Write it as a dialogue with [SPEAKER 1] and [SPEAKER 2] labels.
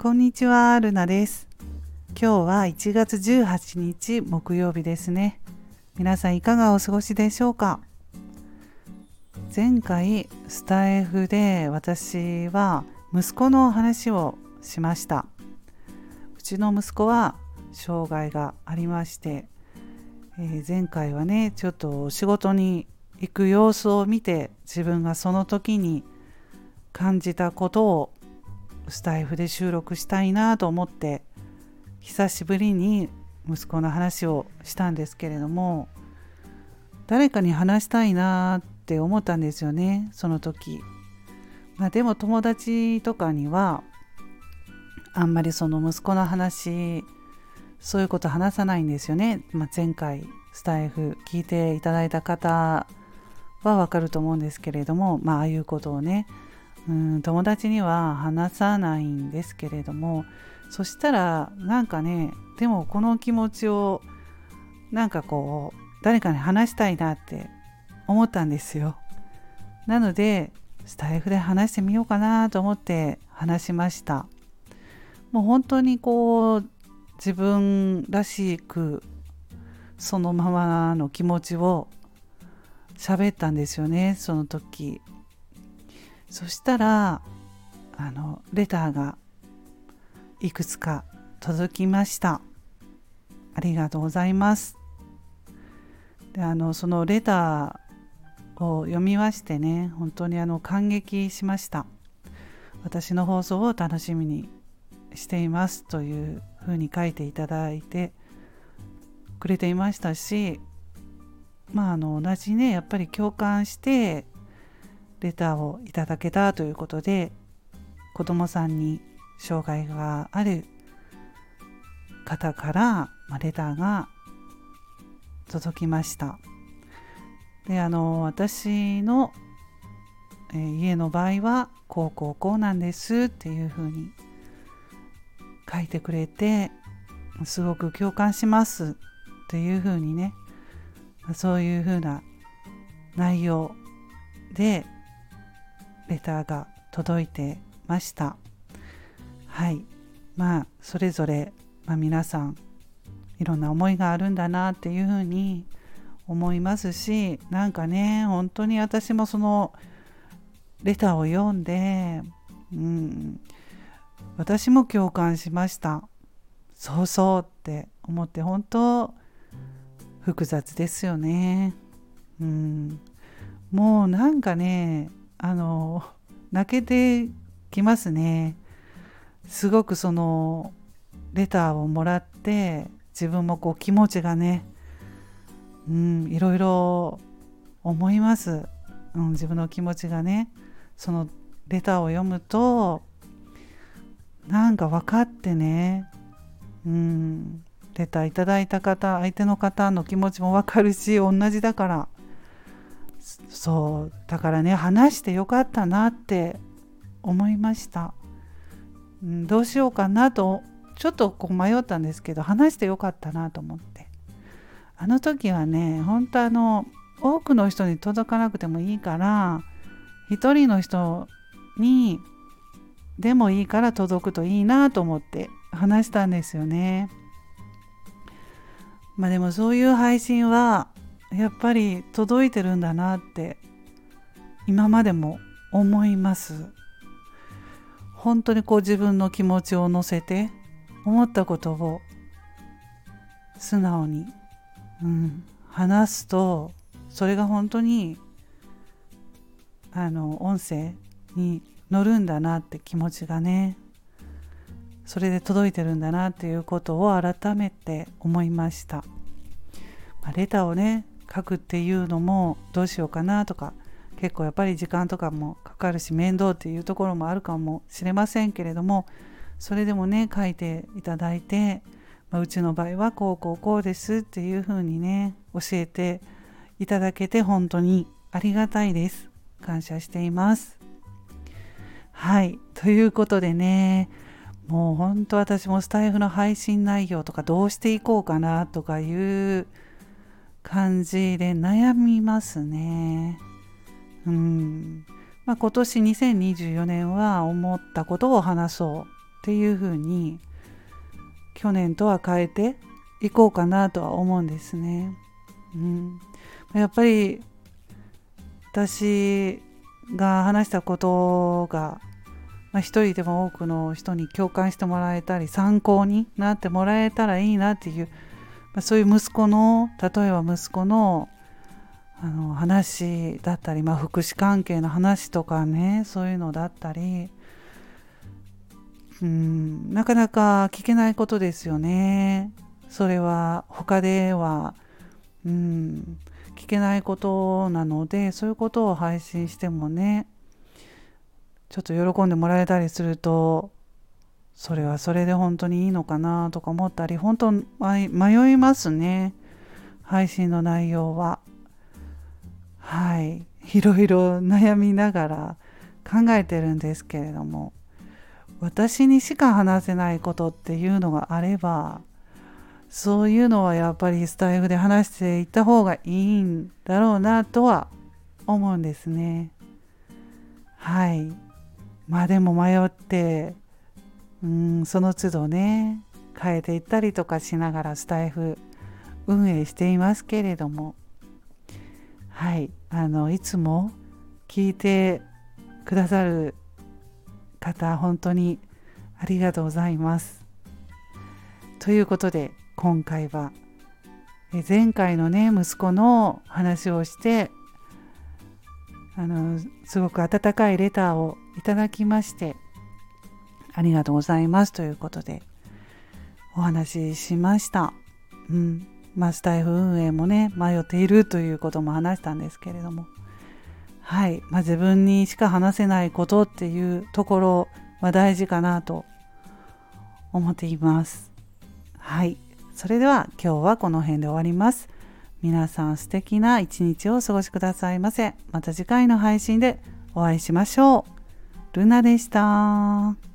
[SPEAKER 1] こんにちは、ルナです。今日は1月18日木曜日ですね。皆さんいかがお過ごしでしょうか？前回スタイフで私は息子の話をしました。うちの息子は障害がありまして、えー前回はねちょっと仕事に行く様子を見て自分がその時に感じたことをスタイフで収録したいなと思って久しぶりに息子の話をしたんですけれども誰かに話したいなって思ったんですよねその時、まあ、でも友達とかにはあんまりその息子の話そういうこと話さないんですよね、まあ、前回スタイフ聞いていただいた方はわかると思うんですけれどもまあああいうことをねうん友達には話さないんですけれどもそしたらなんかねでもこの気持ちをなんかこう誰かに話したいなって思ったんですよ。なのでスタイフで話してみようかなと思って話しました。もう本当にこう自分らしくそのままの気持ちを喋ったんですよねその時。そしたらあのレターがいくつか届きました。ありがとうございます。であのそのレターを読みましてね本当にあの感激しました。私の放送を楽しみにしていますというふうに書いていただいてくれていましたしまああの同じねやっぱり共感してレターをいただけたということで子どもさんに障害がある方から、レターが届きました。であの私の、え家の場合はこうこうこうなんですっていうふうに書いてくれてすごく共感しますっていうふうにねそういうふうな内容でレターが届いてました。はい。まあそれぞれ、まあ、皆さんいろんな思いがあるんだなっていうふうに思いますしなんかね本当に私もそのレターを読んで、うん、私も共感しました。そうそうって思って本当複雑ですよね。うん。もうなんかねあの泣けてきますね。すごくそのレターをもらって自分もこう気持ちがねうんいろいろ思います、うん、自分の気持ちがねそのレターを読むとなんか分かってねうんレターいただいた方相手の方の気持ちも分かるし同じだから。そうだからね話してよかったなって思いました、うん、どうしようかなとちょっとこう迷ったんですけど話してよかったなと思って。あの時はね本当あの多くの人に届かなくてもいいから一人の人にでもいいから届くといいなと思って話したんですよね。まあでもそういう配信はやっぱり届いてるんだなって今までも思います。本当にこう自分の気持ちを乗せて思ったことを素直に、うん、話すとそれが本当にあの音声に乗るんだなって気持ちがねそれで届いてるんだなっていうことを改めて思いました、まあ、レターをね書くっていうのもどうしようかなとか結構やっぱり時間とかもかかるし面倒っていうところもあるかもしれませんけれどもそれでもね書いていただいて、まあ、うちの場合はこうこうこうですっていうふうにね教えていただけて本当にありがたいです。感謝しています。はいということでねもう本当私もスタイフの配信内容とかどうしていこうかなとかいう感じで悩みますね。うんまあ、今年2024年は思ったことを話そうっていうふうに去年とは変えていこうかなとは思うんですね。うん、やっぱり私が話したことが、まあ、一人でも多くの人に共感してもらえたり参考になってもらえたらいいなっていう、まあ、そういう息子の例えば息子のあの話だったり、まあ、福祉関係の話とかねそういうのだったりうんなかなか聞けないことですよね。それは他ではうん聞けないことなのでそういうことを配信してもねちょっと喜んでもらえたりするとそれはそれで本当にいいのかなとか思ったり本当迷いますね配信の内容ははいいろいろ悩みながら考えてるんですけれども私にしか話せないことっていうのがあればそういうのはやっぱりスタイフで話していった方がいいんだろうなとは思うんですね。はい。まあでも迷ってうんその都度ね変えていったりとかしながらスタイフ運営していますけれどもはいあのいつも聞いてくださる方本当にありがとうございます。ということで今回は前回のね息子の話をしてあのすごく温かいレターをいただきましてありがとうございますということでお話ししました。うん。まあ、スタイフ運営もね、迷っているということも話したんですけれども。はい。まあ、自分にしか話せないことっていうところは大事かなと思っています。はい。それでは今日はこの辺で終わります。皆さん素敵な一日をお過ごしくださいませ。また次回の配信でお会いしましょう。ルナでした。